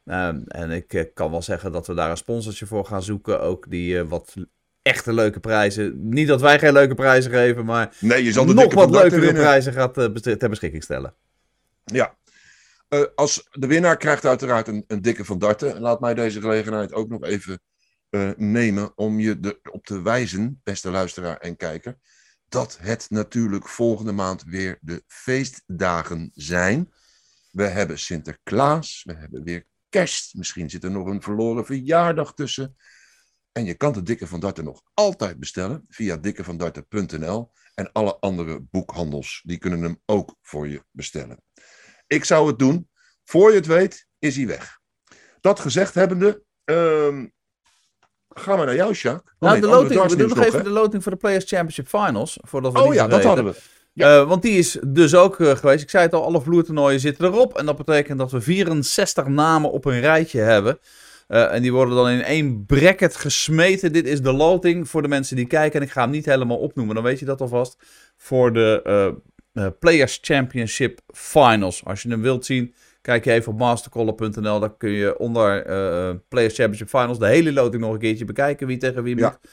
Ehm, en ik kan wel zeggen dat we daar een sponsortje voor gaan zoeken. Ook die wat echte leuke prijzen. Niet dat wij geen leuke prijzen geven. Maar Nee, je zal de nog wat leukere winnen. prijzen gaat eh, ter beschikking stellen. Ja. Eh, als de winnaar krijgt uiteraard een, een dikke van darten. Laat mij deze gelegenheid ook nog even eh, nemen om je erop te wijzen, beste luisteraar en kijker, dat het natuurlijk volgende maand weer de feestdagen zijn. We hebben Sinterklaas, we hebben weer kerst. Misschien zit er nog een verloren verjaardag tussen. En je kan de Dikke van Darten nog altijd bestellen via dikkevandarten.nl. En alle andere boekhandels, die kunnen hem ook voor je bestellen. Ik zou het doen. Voor je het weet, is hij weg. Dat gezegd hebbende, ehm, gaan we naar jou, Jacques. Nou, nee, de loting, we doen nog even de loting voor de Players Championship Finals. Voordat we Oh ja, dat hadden we. Ja. Eh, want die is dus ook eh, geweest. Ik zei het al, alle vloertoernooien zitten erop. En dat betekent dat we 64 namen op een rijtje hebben. Eh, en die worden dan in één bracket gesmeten. Dit is de loting voor de mensen die kijken. En ik ga hem niet helemaal opnoemen, dan weet je dat alvast. Voor de eh, eh, Players Championship Finals. Als je hem wilt zien, kijk je even op mastercaller.nl. Daar kun je onder Players Championship Finals de hele loting nog een keertje bekijken. Wie tegen wie Ja. moet.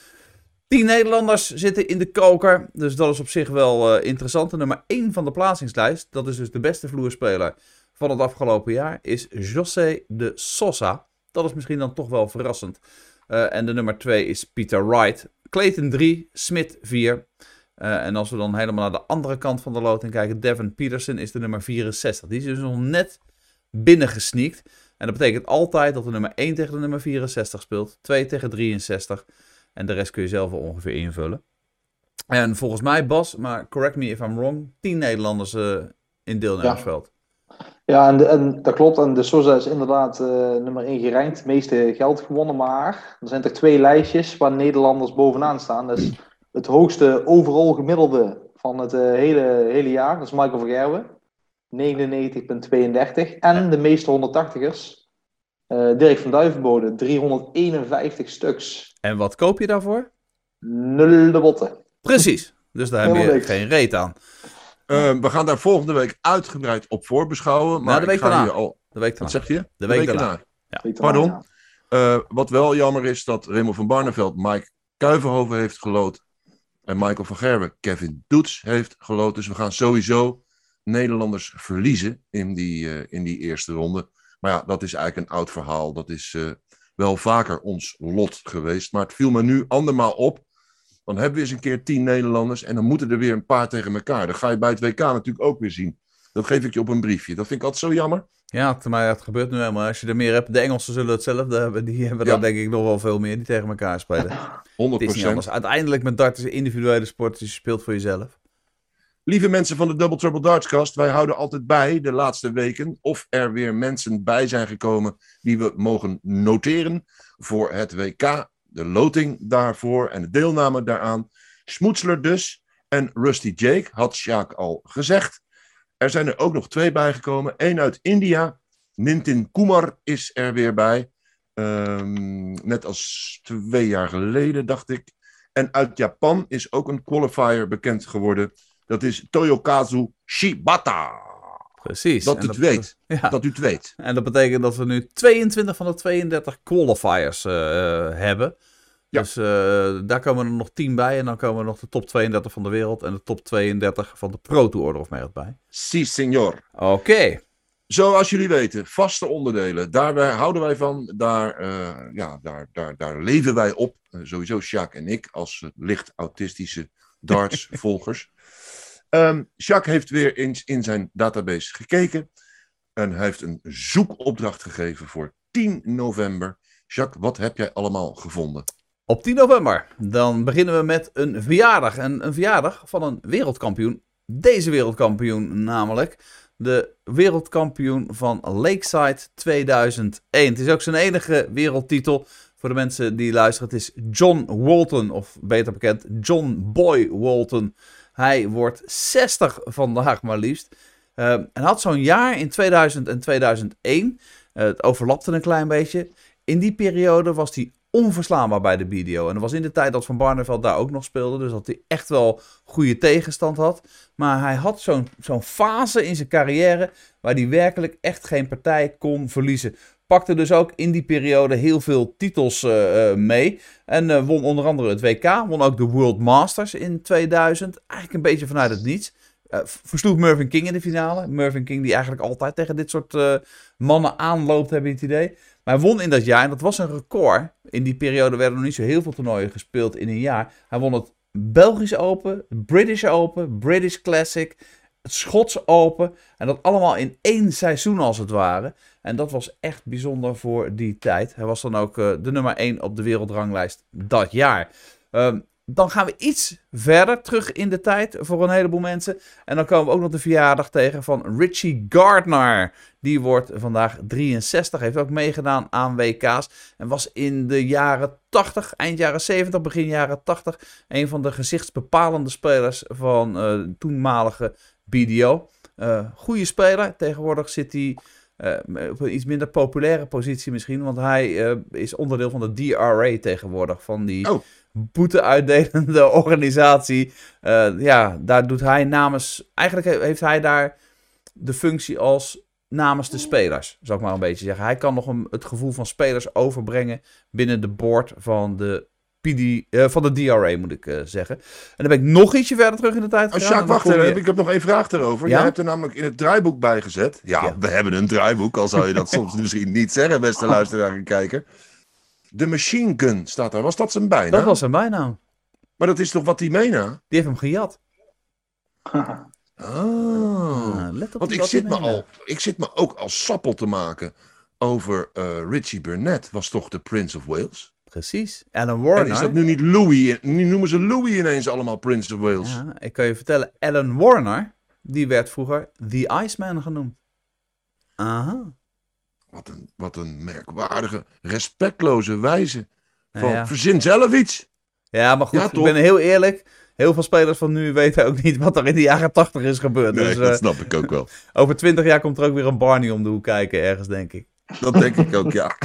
Tien Nederlanders zitten in de koker. Dus dat is op zich wel interessant. De nummer 1 van de plaatsingslijst, dat is dus de beste vloerspeler van het afgelopen jaar, is José de Sosa. Dat is misschien dan toch wel verrassend. Eh, en de nummer 2 is Peter Wright. Clayton 3, Smith 4. Eh, en als we dan helemaal naar de andere kant van de loting kijken, Devin Peterson is de nummer 64. Die is dus nog net binnengesneakt. En dat betekent altijd dat de nummer 1 tegen de nummer 64 speelt, 2 tegen 63. En de rest kun je zelf wel ongeveer invullen. En volgens mij, Bas, maar correct me if I'm wrong, 10 Nederlanders eh, in deelnemersveld. Ja, en, de- en dat klopt. En de Sosa is inderdaad eh, nummer 1 gerankt. Het meeste geld gewonnen. Maar er zijn toch twee lijstjes waar Nederlanders bovenaan staan. Dus het hoogste overal gemiddelde van het eh, hele, hele jaar. Dat is Michael van Gerwen. 99,32. En de meeste 180ers. eh, Dirk van Duivenbode. 351 stuks. En wat koop je daarvoor? Nul de botten. Precies. Dus daar heb je geen reet aan. Eh, we gaan daar volgende week uitgebreid op voorbeschouwen. Maar Nou, de week daarna. al... De week Wat daarna. zeg je? De week daarna. je Pardon? wel, Eh, wat wel jammer is dat Raymond van Barneveld Mike Kuivenhoven heeft geloot. En Michael van Gerwen Kevin Doets heeft geloot. Dus we gaan sowieso Nederlanders verliezen in die, eh, in die eerste ronde. Maar ja, dat is eigenlijk een oud verhaal. Dat is eh, wel vaker ons lot geweest. Maar het viel me nu andermaal op. Dan hebben we eens een keer tien Nederlanders. En dan moeten er weer een paar tegen elkaar. Dat ga je bij het WK natuurlijk ook weer zien. Dat geef ik je op een briefje. Dat vind ik altijd zo jammer. Ja, maar het gebeurt nu helemaal. Als je er meer hebt, de Engelsen zullen hetzelfde hebben. Die hebben Ja. dan denk ik nog wel veel meer die tegen elkaar spelen. 100 Het is niet anders. Uiteindelijk met dart is een individuele sport, dus je speelt voor jezelf. Lieve mensen van de Double Trouble Dartscast, wij houden altijd bij de laatste weken of er weer mensen bij zijn gekomen die we mogen noteren voor het WK. De loting daarvoor en de deelname daaraan. Smoetsler dus en Rusty Jake, had Sjaak al gezegd. Er zijn er ook nog twee bijgekomen. Eén uit India, Nintin Kumar is er weer bij. Ehm, net als twee jaar geleden, dacht ik. En uit Japan is ook een qualifier bekend geworden. Dat is Toyokazu Shibata. Precies. Dat En u het weet. Ja. Dat u het weet. En dat betekent dat we nu 22 van de 32 qualifiers eh, hebben. Ja. Dus eh, daar komen er nog 10 bij. En dan komen er nog de top 32 van de wereld. En de top 32 van de Pro Tour Order of Merit bij. Si, senor. Oké. Zoals jullie weten, vaste onderdelen. Daar houden wij van. Daar, eh, ja, daar, daar, daar leven wij op. Sowieso Jacques en ik als licht autistische darts-volgers. Ehm Jacques heeft weer eens in zijn database gekeken. En hij heeft een zoekopdracht gegeven voor 10 november. Jacques, wat heb jij allemaal gevonden? Op 10 november. Dan beginnen we met een verjaardag. En een verjaardag van een wereldkampioen. Deze wereldkampioen namelijk. De wereldkampioen van Lakeside 2001. Het is ook zijn enige wereldtitel. Voor de mensen die luisteren. Het is John Walton. Of beter bekend John Boy Walton. Hij wordt 60 vandaag maar liefst. Eh, en had zo'n jaar in 2000 en 2001. eh, het overlapte een klein beetje. in die periode was hij onverslaanbaar bij de BDO. En dat was in de tijd dat Van Barneveld daar ook nog speelde. Dus dat hij echt wel goede tegenstand had. Maar hij had zo'n zo'n fase in zijn carrière waar hij werkelijk echt geen partij kon verliezen. Pakte dus ook in die periode heel veel titels uh, mee. En uh, won onder andere het WK. Won ook de World Masters in 2000. Eigenlijk een beetje vanuit het niets. Versloeg Mervyn King in de finale. Mervyn King die eigenlijk altijd tegen dit soort mannen aanloopt, heb je het idee. Maar won in dat jaar en dat was een record. In die periode werden nog niet zo heel veel toernooien gespeeld in een jaar. Hij won het Belgisch Open, British Open, British Classic, Schots Open. En dat allemaal in één seizoen als het ware. En dat was echt bijzonder voor die tijd. Hij was dan ook uh, de nummer 1 op de wereldranglijst dat jaar. Um, dan gaan we iets verder terug in de tijd voor een heleboel mensen. En dan komen we ook nog de verjaardag tegen van Richie Gardner. Die wordt vandaag 63, heeft ook meegedaan aan WK's. En was in de jaren 80, eind jaren 70, begin jaren 80... een van de gezichtsbepalende spelers van uh, toenmalige BDO. Uh, goede speler. Tegenwoordig zit hij uh, op een iets minder populaire positie misschien. Want hij uh, is onderdeel van de DRA tegenwoordig. Van die oh. boete-uitdelende organisatie. Uh, ja, daar doet hij namens... Eigenlijk heeft hij daar de functie als namens de spelers, zou ik maar een beetje zeggen. Hij kan nog een, het gevoel van spelers overbrengen binnen de board van de PD, uh, van de DRA, moet ik uh, zeggen. En dan ben ik nog ietsje verder terug in de tijd gegaan. Oh, Jacques, wacht even. Je... Ik heb nog één vraag erover. Ja? Jij hebt er namelijk in het draaiboek bij gezet. Ja, ja, we hebben een draaiboek, al zou je dat soms misschien niet zeggen, beste luisteraar en kijker. De Machine Gun staat daar. Was dat zijn bijnaam? Dat was zijn bijnaam. Maar dat is toch wat hij meena? Die heeft hem gejat. Oh, ah, let op want ik zit, me al, ik zit me ook al sappel te maken over uh, Richie Burnett. Was toch de Prince of Wales? Precies. Alan Warner. En is dat nu niet Louis? Nu noemen ze Louis ineens allemaal Prince of Wales. Ja, ik kan je vertellen, Alan Warner, die werd vroeger The Iceman genoemd. Aha. Wat een, wat een merkwaardige, respectloze wijze. Van, ja, Verzin zelf iets. Ja, maar goed, ik ben heel eerlijk. Heel veel spelers van nu weten ook niet wat er in de jaren tachtig is gebeurd. Nee, dus, dat uh, snap ik ook wel. Over twintig jaar komt er ook weer een Barney om de hoek kijken, ergens, denk ik. Dat denk ik ook, ja.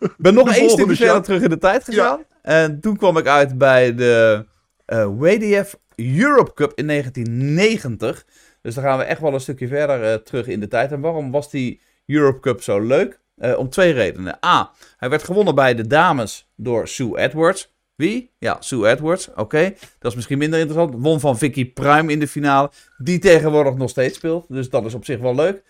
Ik ben nog één stukje verder terug in de tijd gegaan. Ja. En toen kwam ik uit bij de uh, WDF Europe Cup in 1990. Dus dan gaan we echt wel een stukje verder uh, terug in de tijd. En waarom was die Europe Cup zo leuk? Uh, om twee redenen. A, hij werd gewonnen bij de dames door Sue Edwards. Wie? Ja, Sue Edwards. Oké, okay. dat is misschien minder interessant. Won van Vicky Prime in de finale. Die tegenwoordig nog steeds speelt. Dus dat is op zich wel leuk.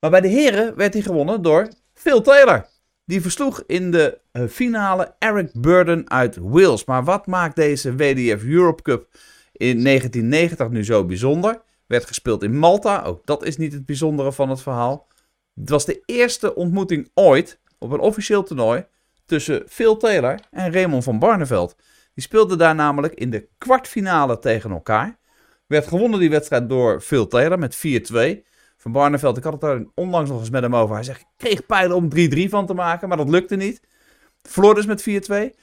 Maar bij de heren werd hij gewonnen door Phil Taylor. Die versloeg in de uh, finale Eric Burden uit Wales. Maar wat maakt deze WDF Europe Cup in 1990 nu zo bijzonder? Werd gespeeld in Malta. Ook dat is niet het bijzondere van het verhaal. Het was de eerste ontmoeting ooit op een officieel toernooi tussen Phil Taylor en Raymond van Barneveld. Die speelden daar namelijk in de kwartfinale tegen elkaar. Werd gewonnen die wedstrijd door Phil Taylor met 4-2. Van Barneveld, ik had het daar onlangs nog eens met hem over. Hij zegt, ik kreeg pijlen om 3-3 van te maken, maar dat lukte niet. Verloor dus met 4-2.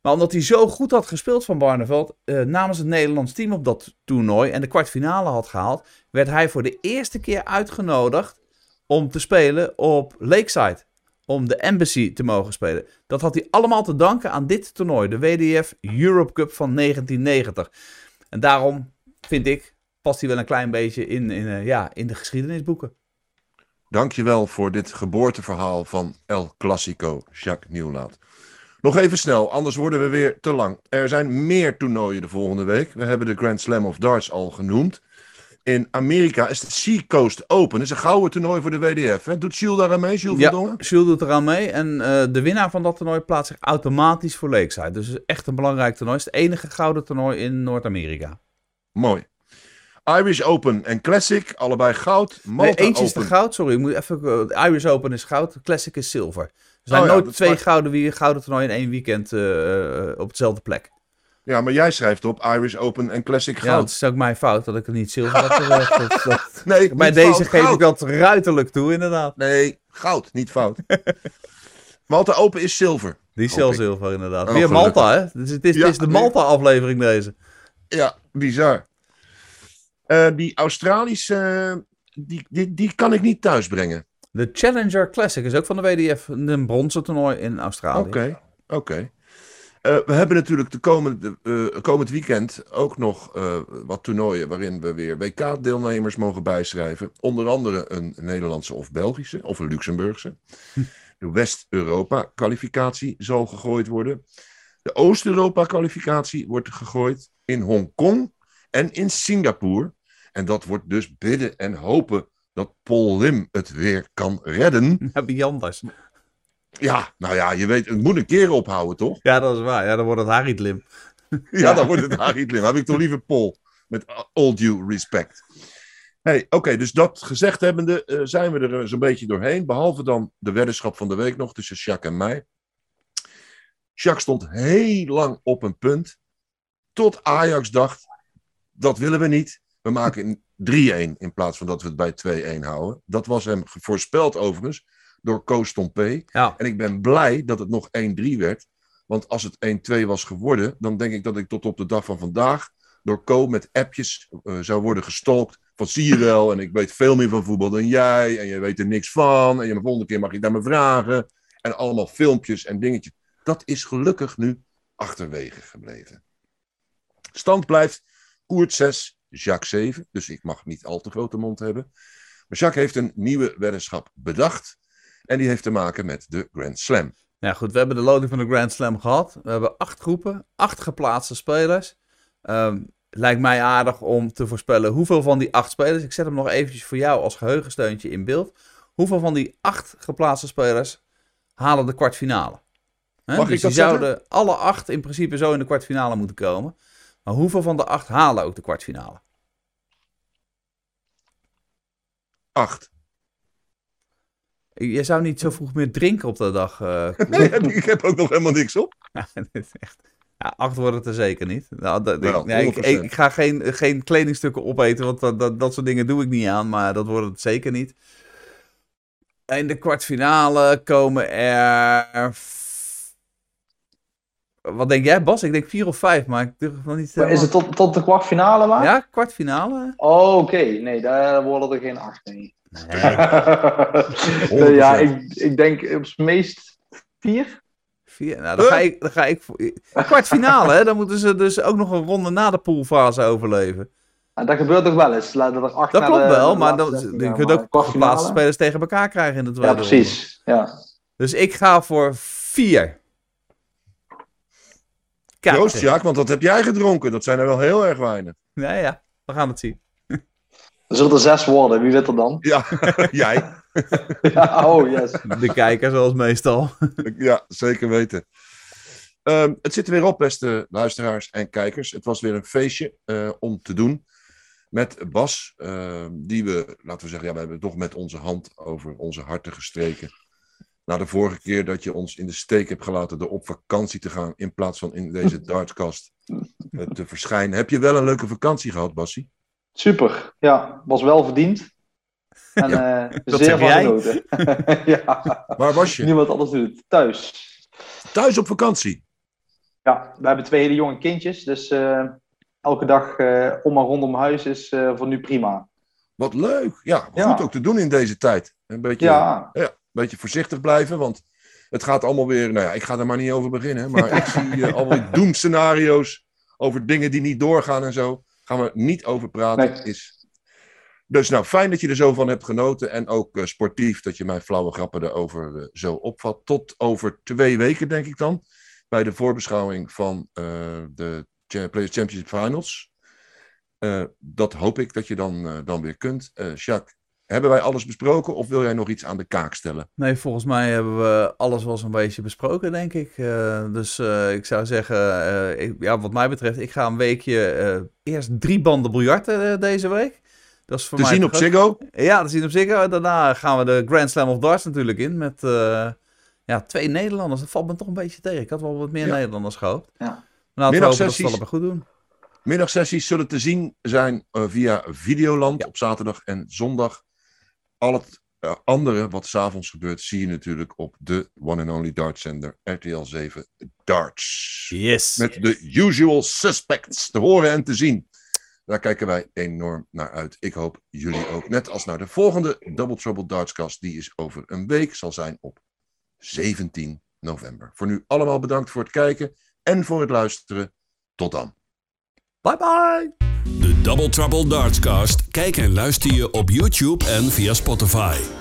Maar omdat hij zo goed had gespeeld van Barneveld, eh, namens het Nederlands team op dat toernooi en de kwartfinale had gehaald, werd hij voor de eerste keer uitgenodigd om te spelen op Lakeside. Om de Embassy te mogen spelen. Dat had hij allemaal te danken aan dit toernooi, de WDF Europe Cup van 1990. En daarom vind ik past hij wel een klein beetje in, in, uh, ja, in de geschiedenisboeken. Dankjewel voor dit geboorteverhaal van El Clasico, Jacques Nieuwlaat. Nog even snel, anders worden we weer te lang. Er zijn meer toernooien de volgende week. We hebben de Grand Slam of Darts al genoemd. In Amerika is de Sea Coast Open. Dat is een gouden toernooi voor de WDF. Hè? Doet Jules daar aan mee, Jules ja, Verdongen? Jules doet eraan mee. En uh, de winnaar van dat toernooi plaatst zich automatisch voor Lakeside. Dus het is echt een belangrijk toernooi. Het is het enige gouden toernooi in Noord-Amerika. Mooi. Irish Open en Classic, allebei goud. Malta nee, eentje Open. is de goud, sorry. Ik moet even, uh, Irish Open is goud, Classic is zilver. Er zijn oh, ja, nooit twee gouden, gouden toernooien in één weekend uh, op dezelfde plek. Ja, maar jij schrijft op Irish Open en Classic goud. Ja, dat is ook mijn fout dat ik er niet zilver heb gezegd. dat, dat... Nee, Bij deze fout, geef goud. ik dat ruiterlijk toe, inderdaad. Nee, goud, niet fout. Malta Open is zilver. Die is zelf zilver, inderdaad. Oh, Weer Malta, hè? Dus het is, ja, het is de Malta-aflevering deze. Ja, bizar. Uh, die Australische, die, die, die kan ik niet thuisbrengen. De Challenger Classic is ook van de WDF. Een bronzen toernooi in Australië. Oké, oké. Eh, we hebben natuurlijk de komende, eh, komend weekend ook nog eh, wat toernooien waarin we weer WK-deelnemers mogen bijschrijven. Onder andere een Nederlandse of Belgische of een Luxemburgse. De West-Europa-kwalificatie zal gegooid worden. De Oost-Europa-kwalificatie wordt gegooid in Hongkong en in Singapore. En dat wordt dus bidden en hopen dat Paul Lim het weer kan redden. Ja, wie anders. Ja, nou ja, je weet, het moet een keer ophouden, toch? Ja, dat is waar. Ja, dan wordt het Harit Lim. Ja, dan wordt het Harit Lim. Heb ik toch liever Paul. Met all due respect. Hey, Oké, dus dat gezegd hebbende eh, zijn we er eh, zo'n beetje doorheen. Behalve dan de weddenschap van de week nog tussen Jacques en mij. Jacques stond heel lang op een punt. Tot Ajax dacht, dat willen we niet. We maken 3-1 in plaats van dat we het bij 2-1 houden. Dat was hem voorspeld overigens door Koos Tompé. Ja. En ik ben blij dat het nog 1-3 werd. Want als het 1-2 was geworden, dan denk ik dat ik tot op de dag van vandaag door Co met appjes eh, zou worden gestalkt. Van zie je wel, en ik weet veel meer van voetbal dan jij. En je weet er niks van. En je, de volgende keer mag je naar me vragen. En allemaal filmpjes en dingetjes. Dat is gelukkig nu achterwege gebleven. Stand blijft Koert 6, Jacques 7. Dus ik mag niet al te grote mond hebben. Maar Jacques heeft een nieuwe weddenschap bedacht. En die heeft te maken met de Grand Slam. Ja, goed. We hebben de loting van de Grand Slam gehad. We hebben acht groepen, acht geplaatste spelers. Ehm, lijkt mij aardig om te voorspellen hoeveel van die acht spelers. Ik zet hem nog eventjes voor jou als geheugensteuntje in beeld. Hoeveel van die acht geplaatste spelers halen de kwartfinale? Hè, Mag dus ik dat die zouden alle acht in principe zo in de kwartfinale moeten komen. Maar hoeveel van de acht halen ook de kwartfinale? Acht. Je zou niet zo vroeg meer drinken op de dag. eh, Nee, ik heb ook nog helemaal niks op. Ja, dit is echt. Ja, acht wordt het er zeker niet. Nou, dat, Wel, nee, ik, 100%. ik, ik ga geen, geen kledingstukken opeten, want dat, dat, dat soort dingen doe ik niet aan. Maar dat wordt het zeker niet. In de kwartfinale komen er... Wat denk jij, Bas? Ik denk vier of vijf, maar ik durf nog niet... Maar is het tot, tot de kwartfinale maar? Ja, kwartfinale? Oh, oké. Nee, daar worden er geen acht. Nee. Nee. ja, ik, ik denk op het meest vier. Vier? Nou, dan ga ik... Dan ga ik voor... Kwartfinale, hè? Dan moeten ze dus ook nog een ronde na de poolfase overleven. En dat gebeurt toch wel eens. Dat, er acht Dat klopt de- wel, de maar dan, 16 je ook geplaatste spelers tegen elkaar krijgen in de tweede Ja, ronde. precies. Ja. Dus ik ga voor vier. Joost, Jacques, want dat heb jij gedronken. Dat zijn er wel heel erg weinig. Ja, ja, we gaan het zien. Er zullen er zes worden. Wie weet er dan? Ja, jij. ja, oh, yes. De kijker, zoals meestal. Ja, zeker weten. Ehm, het zit er weer op, beste luisteraars en kijkers. Het was weer een feestje eh, om te doen. Met Bas, ehm, die we, laten we zeggen, ja, we hebben toch met onze hand over onze harten gestreken. Na de vorige keer dat je ons in de steek hebt gelaten door op vakantie te gaan, in plaats van in deze dartkast eh, te verschijnen. Heb je wel een leuke vakantie gehad, Bassie? Super. Ja, was wel verdiend. En eh, Dat zeer van genoten. ja, Waar was je? niemand anders doet het. Thuis. Thuis op vakantie. Ja, we hebben twee hele jonge kindjes. Dus eh, elke dag eh, om en rondom huis is eh, voor nu prima. Wat leuk. Ja, goed Ja. ook te doen in deze tijd. Een beetje, Ja, Ja, beetje voorzichtig blijven, want het gaat allemaal weer. Nou ja, ik ga er maar niet over beginnen, maar ik zie eh, allemaal doemscenario's over dingen die niet doorgaan en zo. Gaan we niet over praten. Nee. Is... Dus nou, fijn dat je er zo van hebt genoten en ook eh, sportief dat je mijn flauwe grappen erover eh, zo opvat. Tot over twee weken, denk ik dan, bij de voorbeschouwing van de Players Championship Finals. Dat hoop ik dat je dan, dan weer kunt. Jacques, hebben wij alles besproken of wil jij nog iets aan de kaak stellen? Nee, volgens mij hebben we alles wel zo'n beetje besproken, denk ik. Eh, dus eh, ik zou zeggen, eh, ik, ja, wat mij betreft, ik ga een weekje eh, eerst drie banden biljarten deze week. Dat is voor Te mij zien op Ziggo? Ja, te zien op Ziggo. Daarna gaan we de Grand Slam of Darts natuurlijk in met eh, ja, twee Nederlanders. Dat valt me toch een beetje tegen. Ik had wel wat meer Ja. Nederlanders gehoopt. Ja. Maar laten we hopen dat ze het allemaal goed doen. Middagsessies zullen te zien zijn via Videoland Ja. op zaterdag en zondag. Al het eh, andere wat s'avonds gebeurt, zie je natuurlijk op de one and only Darts zender RTL 7 Darts. Yes. Met de usual suspects te horen en te zien. Daar kijken wij enorm naar uit. Ik hoop jullie ook. Net als naar de volgende Double Trouble Dartscast. Die is over een week. Zal zijn op 17 november. Voor nu allemaal bedankt voor het kijken en voor het luisteren. Tot dan. Bye bye! De Double Trouble Dartscast. Kijk en luister je op YouTube en via Spotify.